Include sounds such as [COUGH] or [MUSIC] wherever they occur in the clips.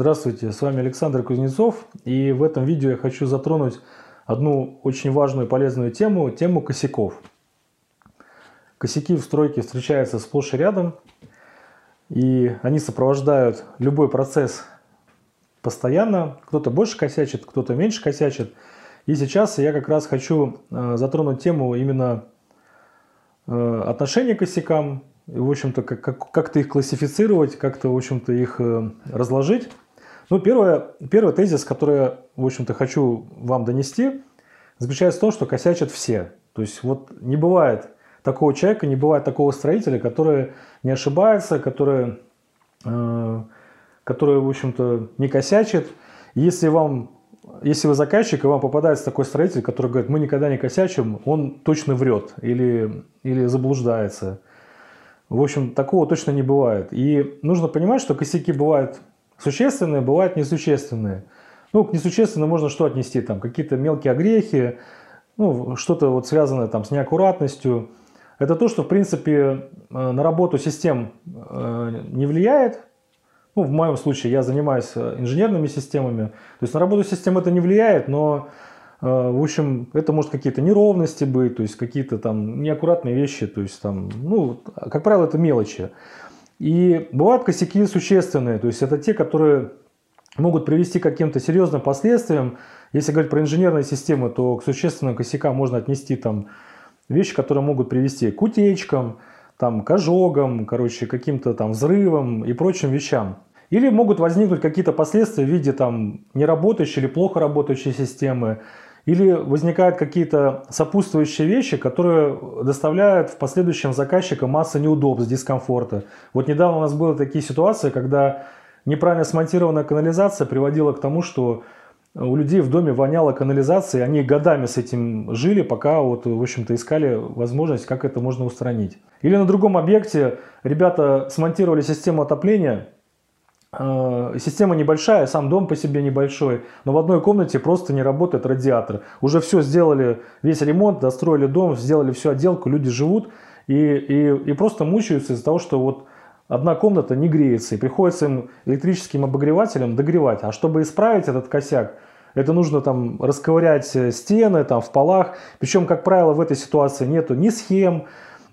Здравствуйте, с вами Александр Кузнецов, и в этом видео я хочу затронуть одну очень важную и полезную тему, тему косяков. Косяки в стройке встречаются сплошь и рядом, и они сопровождают любой процесс постоянно. Кто-то больше косячит, кто-то меньше косячит. И сейчас я как раз хочу э, затронуть тему именно э, отношения к косякам, в общем-то, как, как, как-то их классифицировать, как-то, в общем-то, их э, разложить. Ну, первое, первый тезис, который в общем-то, хочу вам донести, заключается в том, что косячат все. То есть вот не бывает такого человека, не бывает такого строителя, который не ошибается, который, э, который в общем-то, не косячит. Если вам если вы заказчик, и вам попадается такой строитель, который говорит, мы никогда не косячим, он точно врет или, или заблуждается. В общем, такого точно не бывает. И нужно понимать, что косяки бывают существенные, бывают несущественные. Ну, к несущественным можно что отнести? Там какие-то мелкие огрехи, ну, что-то вот связанное там с неаккуратностью. Это то, что, в принципе, э, на работу систем э, не влияет. Ну, в моем случае я занимаюсь э, инженерными системами. То есть на работу систем это не влияет, но в общем, это может какие-то неровности быть, то есть какие-то там неаккуратные вещи, то есть там, ну, как правило, это мелочи. И бывают косяки существенные, то есть это те, которые могут привести к каким-то серьезным последствиям. Если говорить про инженерные системы, то к существенным косякам можно отнести там вещи, которые могут привести к утечкам, там, к ожогам, короче, каким-то там взрывам и прочим вещам. Или могут возникнуть какие-то последствия в виде там неработающей или плохо работающей системы, или возникают какие-то сопутствующие вещи, которые доставляют в последующем заказчика массу неудобств, дискомфорта. Вот недавно у нас были такие ситуации, когда неправильно смонтированная канализация приводила к тому, что у людей в доме воняло канализацией, они годами с этим жили, пока вот, в общем-то, искали возможность, как это можно устранить. Или на другом объекте ребята смонтировали систему отопления, система небольшая, сам дом по себе небольшой, но в одной комнате просто не работает радиатор. Уже все сделали, весь ремонт, достроили дом, сделали всю отделку, люди живут и, и, и просто мучаются из-за того, что вот одна комната не греется, и приходится им электрическим обогревателем догревать. А чтобы исправить этот косяк, это нужно там расковырять э, стены там в полах. Причем, как правило, в этой ситуации нету ни схем,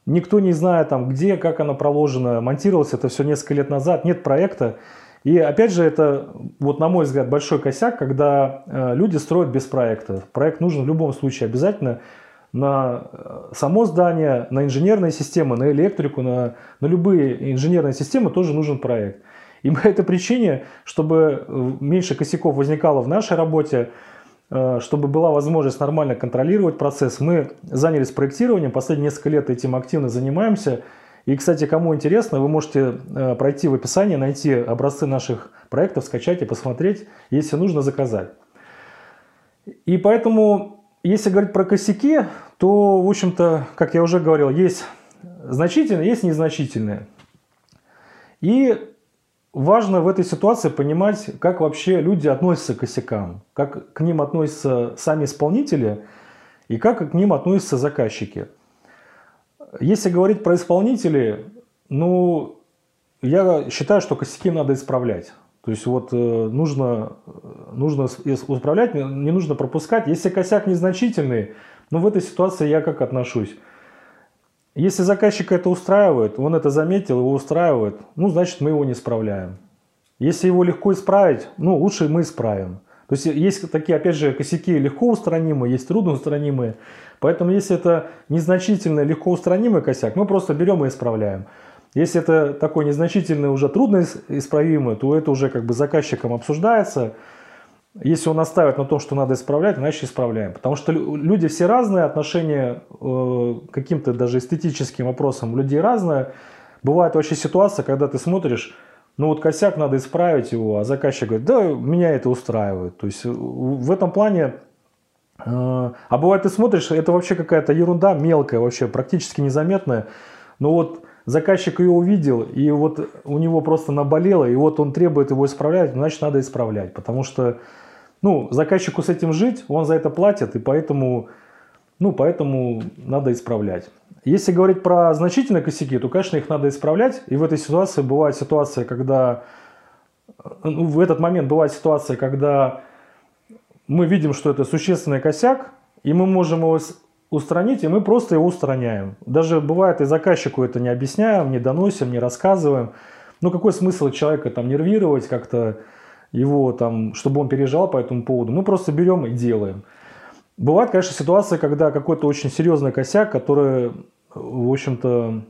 никто не знает там где, как она проложена. Монтировалось это все несколько лет назад, нет проекта. И опять же, это, вот на мой взгляд, большой косяк, когда э, люди строят без проекта. Проект нужен в любом случае обязательно на э, само здание, на инженерные системы, на электрику, на, на любые инженерные системы тоже нужен проект. И [LAUGHS] по этой причине, чтобы э, меньше косяков возникало в нашей работе, чтобы была возможность нормально контролировать процесс, мы занялись проектированием, последние несколько лет этим активно занимаемся – и, кстати, кому интересно, вы можете э, пройти в описании, найти образцы наших проектов, скачать и посмотреть, если нужно заказать. И поэтому, если говорить про косяки, то, в общем-то, как я уже говорил, есть значительные, есть незначительные. И важно в этой ситуации понимать, как вообще люди относятся к косякам, как к ним относятся сами исполнители и как к ним относятся заказчики. Если говорить про исполнителей, ну, я считаю, что косяки надо исправлять. То есть вот э, нужно, нужно исправлять, не нужно пропускать. Если косяк незначительный, ну в этой ситуации я как отношусь? Если заказчика это устраивает, он это заметил, его устраивает, ну значит мы его не исправляем. Если его легко исправить, ну лучше мы исправим. То есть есть такие, опять же, косяки легко устранимые, есть трудно устранимые. Поэтому если это незначительный, легко устранимый косяк, мы просто берем и исправляем. Если это такой незначительный, уже трудно исправимый, то это уже как бы заказчиком обсуждается. Если он оставит на том, что надо исправлять, значит исправляем. Потому что люди все разные, отношение э, к каким-то даже эстетическим вопросам людей разное. Бывает вообще ситуация, когда ты смотришь, ну вот косяк, надо исправить его, а заказчик говорит, да, меня это устраивает. То есть в этом плане а, а бывает, ты смотришь, это вообще какая-то ерунда мелкая, вообще практически незаметная. Но вот заказчик ее увидел, и вот у него просто наболело, и вот он требует его исправлять, значит, надо исправлять. Потому что, ну, заказчику с этим жить, он за это платит, и поэтому, ну, поэтому надо исправлять. Если говорить про значительные косяки, то, конечно, их надо исправлять. И в этой ситуации бывает ситуация, когда ну, в этот момент бывает ситуация, когда мы видим, что это существенный косяк, и мы можем его устранить, и мы просто его устраняем. Даже бывает и заказчику это не объясняем, не доносим, не рассказываем. Ну какой смысл человека там нервировать как-то, его там, чтобы он переживал по этому поводу. Мы просто берем и делаем. Бывает, конечно, ситуация, когда какой-то очень серьезный косяк, который, в общем-то,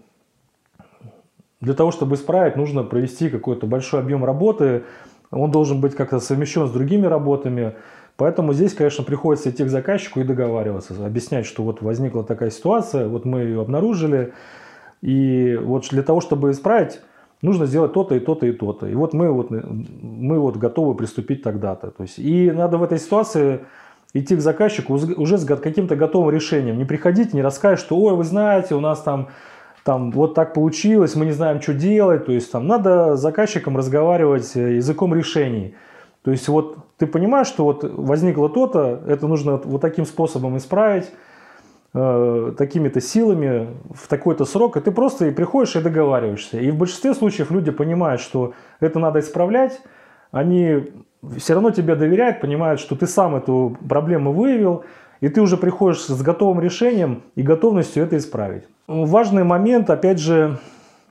для того, чтобы исправить, нужно провести какой-то большой объем работы. Он должен быть как-то совмещен с другими работами. Поэтому здесь, конечно, приходится идти к заказчику и договариваться, объяснять, что вот возникла такая ситуация, вот мы ее обнаружили, и вот для того, чтобы исправить, нужно сделать то-то и то-то и то-то. И вот мы вот, мы вот готовы приступить тогда-то. То есть, и надо в этой ситуации идти к заказчику уже с каким-то готовым решением. Не приходить, не рассказывать, что ой, вы знаете, у нас там, там вот так получилось, мы не знаем, что делать. То есть там надо с заказчиком разговаривать э, языком решений. То есть вот ты понимаешь, что вот возникло то-то, это нужно вот таким способом исправить, э, такими-то силами в такой-то срок, и ты просто и приходишь и договариваешься. И в большинстве случаев люди понимают, что это надо исправлять, они все равно тебе доверяют, понимают, что ты сам эту проблему выявил, и ты уже приходишь с готовым решением и готовностью это исправить. Важный момент, опять же,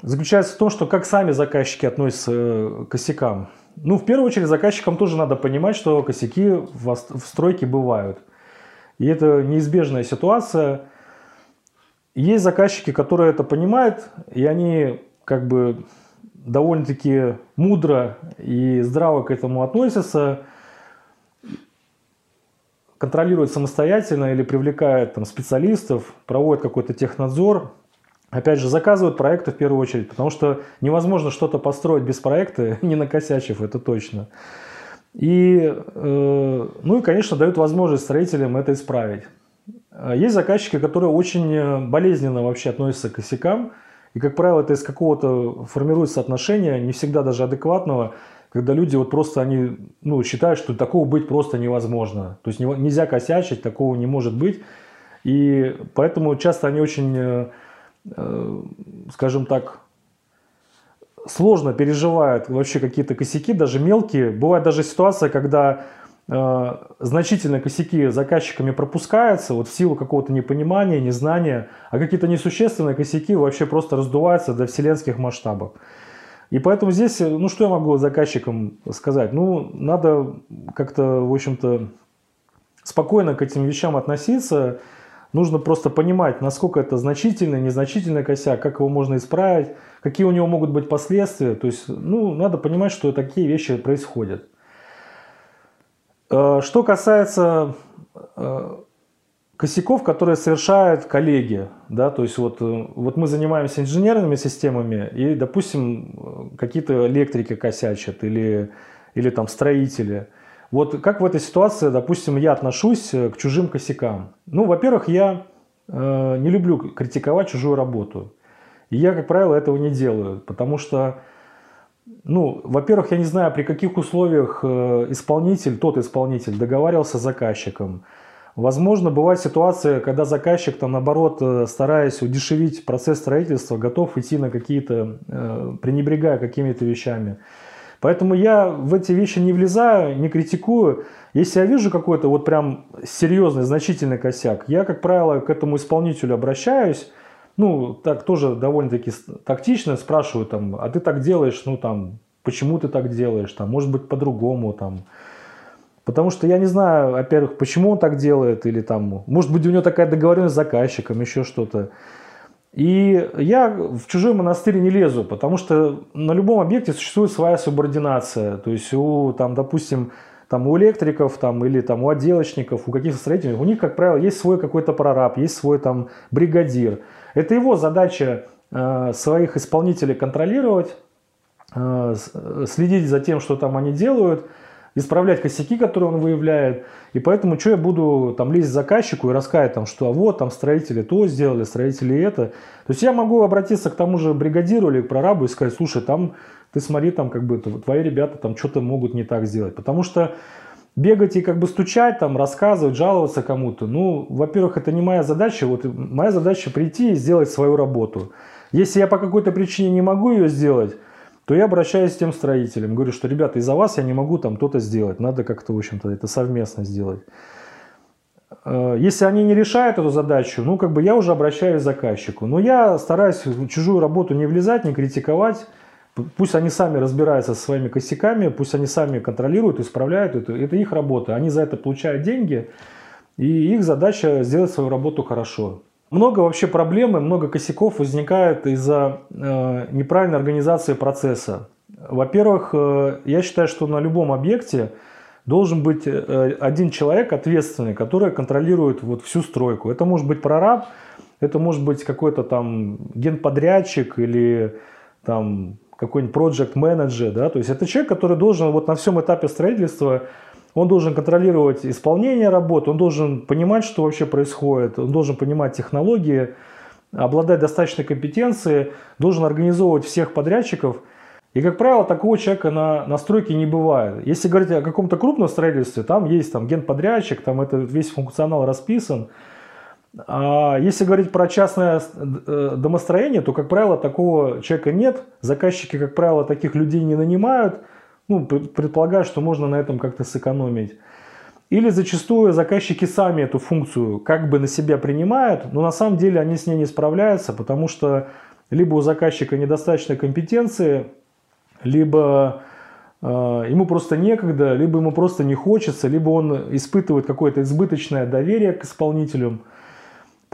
заключается в том, что как сами заказчики относятся к косякам. Ну, в первую очередь, заказчикам тоже надо понимать, что косяки в стройке бывают. И это неизбежная ситуация. Есть заказчики, которые это понимают, и они как бы довольно-таки мудро и здраво к этому относятся, контролируют самостоятельно или привлекают там, специалистов, проводят какой-то технадзор, Опять же, заказывают проекты в первую очередь, потому что невозможно что-то построить без проекта, [LAUGHS] не накосячив, это точно. И, э, ну и, конечно, дают возможность строителям это исправить. А есть заказчики, которые очень болезненно вообще относятся к косякам, и, как правило, это из какого-то формируется отношения, не всегда даже адекватного, когда люди вот просто они ну, считают, что такого быть просто невозможно. То есть нельзя косячить, такого не может быть. И поэтому часто они очень э, Э, скажем так, сложно переживают вообще какие-то косяки, даже мелкие. Бывает даже ситуация, когда значительные косяки заказчиками пропускаются вот в силу какого-то непонимания, незнания, а какие-то несущественные косяки вообще просто раздуваются до вселенских масштабов. И поэтому здесь, ну что я могу заказчикам сказать? Ну, надо как-то, в общем-то, спокойно к этим вещам относиться, Нужно просто понимать, насколько это значительный, незначительный косяк, как его можно исправить, какие у него могут быть последствия. То есть, ну, надо понимать, что такие вещи происходят. Э, что касается э, косяков, которые совершают коллеги, да, то есть вот, э, вот мы занимаемся инженерными системами, и, допустим, какие-то электрики косячат или, или там строители – вот как в этой ситуации, допустим, я отношусь к чужим косякам? Ну, во-первых, я не люблю критиковать чужую работу. И я, как правило, этого не делаю, потому что, ну, во-первых, я не знаю, при каких условиях э, исполнитель, тот исполнитель договаривался с заказчиком. Возможно, бывает ситуация, когда заказчик, там, наоборот, э, стараясь удешевить процесс строительства, готов идти на какие-то, э, пренебрегая какими-то вещами. Поэтому я в эти вещи не влезаю, не критикую. Если я вижу какой-то вот прям серьезный, значительный косяк, я, как правило, к этому исполнителю обращаюсь, ну, так тоже довольно-таки тактично спрашиваю там, а ты так делаешь, ну, там, почему ты так делаешь, там, может быть, по-другому, там. Потому что я не знаю, во-первых, почему он так делает, или там, может быть, у него такая договоренность с заказчиком, еще что-то. И я в чужой монастырь не лезу, потому что на любом объекте существует своя субординация. То есть у, там, допустим, там, у электриков там, или там, у отделочников, у каких-то строителей, у них, как правило, есть свой какой-то прораб, есть свой там, бригадир. Это его задача э, своих исполнителей контролировать, э, следить за тем, что там они делают – исправлять косяки, которые он выявляет. И поэтому что я буду там лезть заказчику и рассказать, там, что а вот там строители то сделали, строители это. То есть я могу обратиться к тому же бригадиру или к прорабу и сказать, слушай, там ты смотри, там как бы твои ребята там что-то могут не так сделать. Потому что бегать и как бы стучать, там, рассказывать, жаловаться кому-то, ну, во-первых, это не моя задача. Вот моя задача прийти и сделать свою работу. Если я по какой-то причине не могу ее сделать, то я обращаюсь к тем строителям, говорю, что, ребята, из-за вас я не могу там то-то сделать, надо как-то, в общем-то, это совместно сделать. Э, если они не решают эту задачу, ну, как бы я уже обращаюсь к заказчику. Но я стараюсь в чужую работу не влезать, не критиковать. Пусть они сами разбираются со своими косяками, пусть они сами контролируют, исправляют это. Это их работа. Они за это получают деньги, и их задача сделать свою работу хорошо. Много вообще проблем и много косяков возникает из-за э, неправильной организации процесса. Во-первых, э, я считаю, что на любом объекте должен быть э, один человек ответственный, который контролирует вот всю стройку. Это может быть прораб, это может быть какой-то там генподрядчик или там какой-нибудь project менеджер, да, то есть это человек, который должен вот на всем этапе строительства, он должен контролировать исполнение работы, он должен понимать, что вообще происходит, он должен понимать технологии, обладать достаточной компетенцией, должен организовывать всех подрядчиков – и, как правило, такого человека на, на стройке не бывает. Если говорить о каком-то крупном строительстве, там есть там, генподрядчик, там это весь функционал расписан. А если говорить про частное э, домостроение, то, как правило, такого человека нет. Заказчики, как правило, таких людей не нанимают. Ну, предполагаю, что можно на этом как-то сэкономить. Или зачастую заказчики сами эту функцию как бы на себя принимают, но на самом деле они с ней не справляются, потому что либо у заказчика недостаточно компетенции, либо э, ему просто некогда, либо ему просто не хочется, либо он испытывает какое-то избыточное доверие к исполнителям.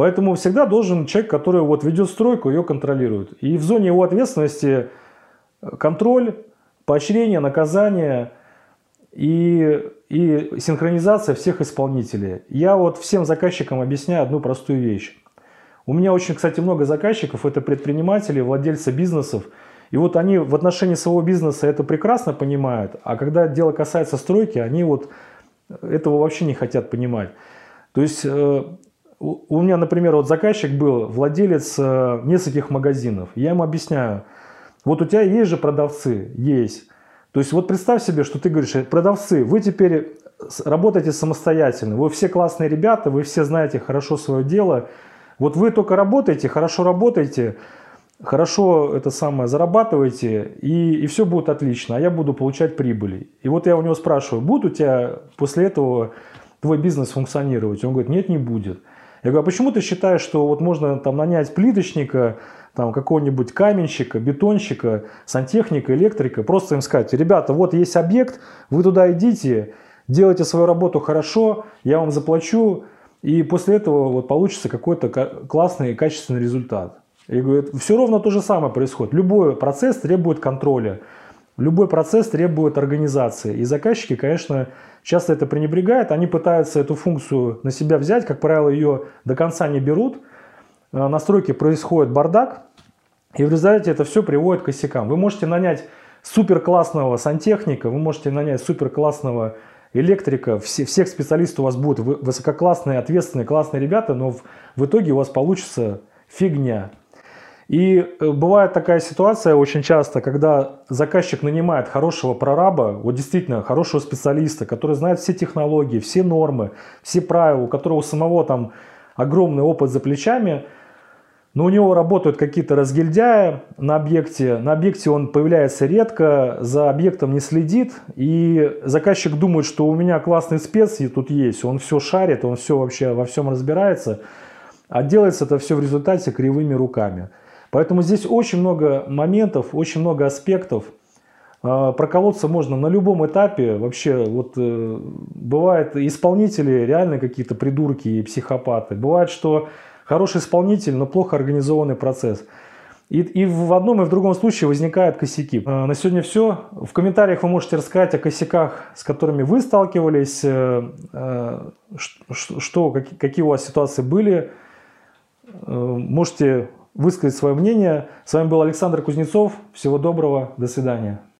Поэтому всегда должен человек, который вот ведет стройку, ее контролирует. И в зоне его ответственности контроль, поощрение, наказание и, и синхронизация всех исполнителей. Я вот всем заказчикам объясняю одну простую вещь. У меня очень, кстати, много заказчиков, это предприниматели, владельцы бизнесов – и вот они в отношении своего бизнеса это прекрасно понимают, а когда дело касается стройки, они вот этого вообще не хотят понимать. То есть э, у меня, например, вот заказчик был владелец э, нескольких магазинов. Я ему объясняю, вот у тебя есть же продавцы, есть. То есть вот представь себе, что ты говоришь, продавцы, вы теперь работаете самостоятельно, вы все классные ребята, вы все знаете хорошо свое дело, вот вы только работаете, хорошо работаете, хорошо это самое зарабатываете, и, и все будет отлично, а я буду получать прибыли. И вот я у него спрашиваю, будет у тебя после этого твой бизнес функционировать? Он говорит, нет, не будет. Я говорю, а почему ты считаешь, что вот можно там нанять плиточника, там какого-нибудь каменщика, бетонщика, сантехника, электрика, просто им сказать, ребята, вот есть объект, вы туда идите, делайте свою работу хорошо, я вам заплачу, и после этого вот получится какой-то классный и качественный результат. Я говорю, все ровно то же самое происходит. Любой процесс требует контроля. Любой процесс требует организации. И заказчики, конечно, часто это пренебрегают. Они пытаются эту функцию на себя взять. Как правило, ее до конца не берут. Э, на стройке происходит бардак. И в результате это все приводит к косякам. Вы можете нанять супер классного сантехника, вы можете нанять супер классного электрика, все, всех специалистов у вас будут высококлассные, ответственные, классные ребята, но в, в итоге у вас получится фигня. И э, бывает такая ситуация очень часто, когда заказчик нанимает хорошего прораба, вот действительно хорошего специалиста, который знает все технологии, все нормы, все правила, у которого самого там огромный опыт за плечами, но у него работают какие-то разгильдяи на объекте, на объекте он появляется редко, за объектом не следит, и заказчик думает, что у меня классный спец тут есть, он все шарит, он все вообще во всем разбирается, а делается это все в результате кривыми руками. Поэтому здесь очень много моментов, очень много аспектов. А, проколоться можно на любом этапе. Вообще, вот э, бывает исполнители реально какие-то придурки и психопаты. Бывает, что хороший исполнитель, но плохо организованный процесс. И, и в одном и в другом случае возникают косяки. А, на сегодня все. В комментариях вы можете рассказать о косяках, с которыми вы сталкивались, э, э, что, какие у вас ситуации были. Можете высказать свое мнение. С вами был Александр Кузнецов. Всего доброго. До свидания.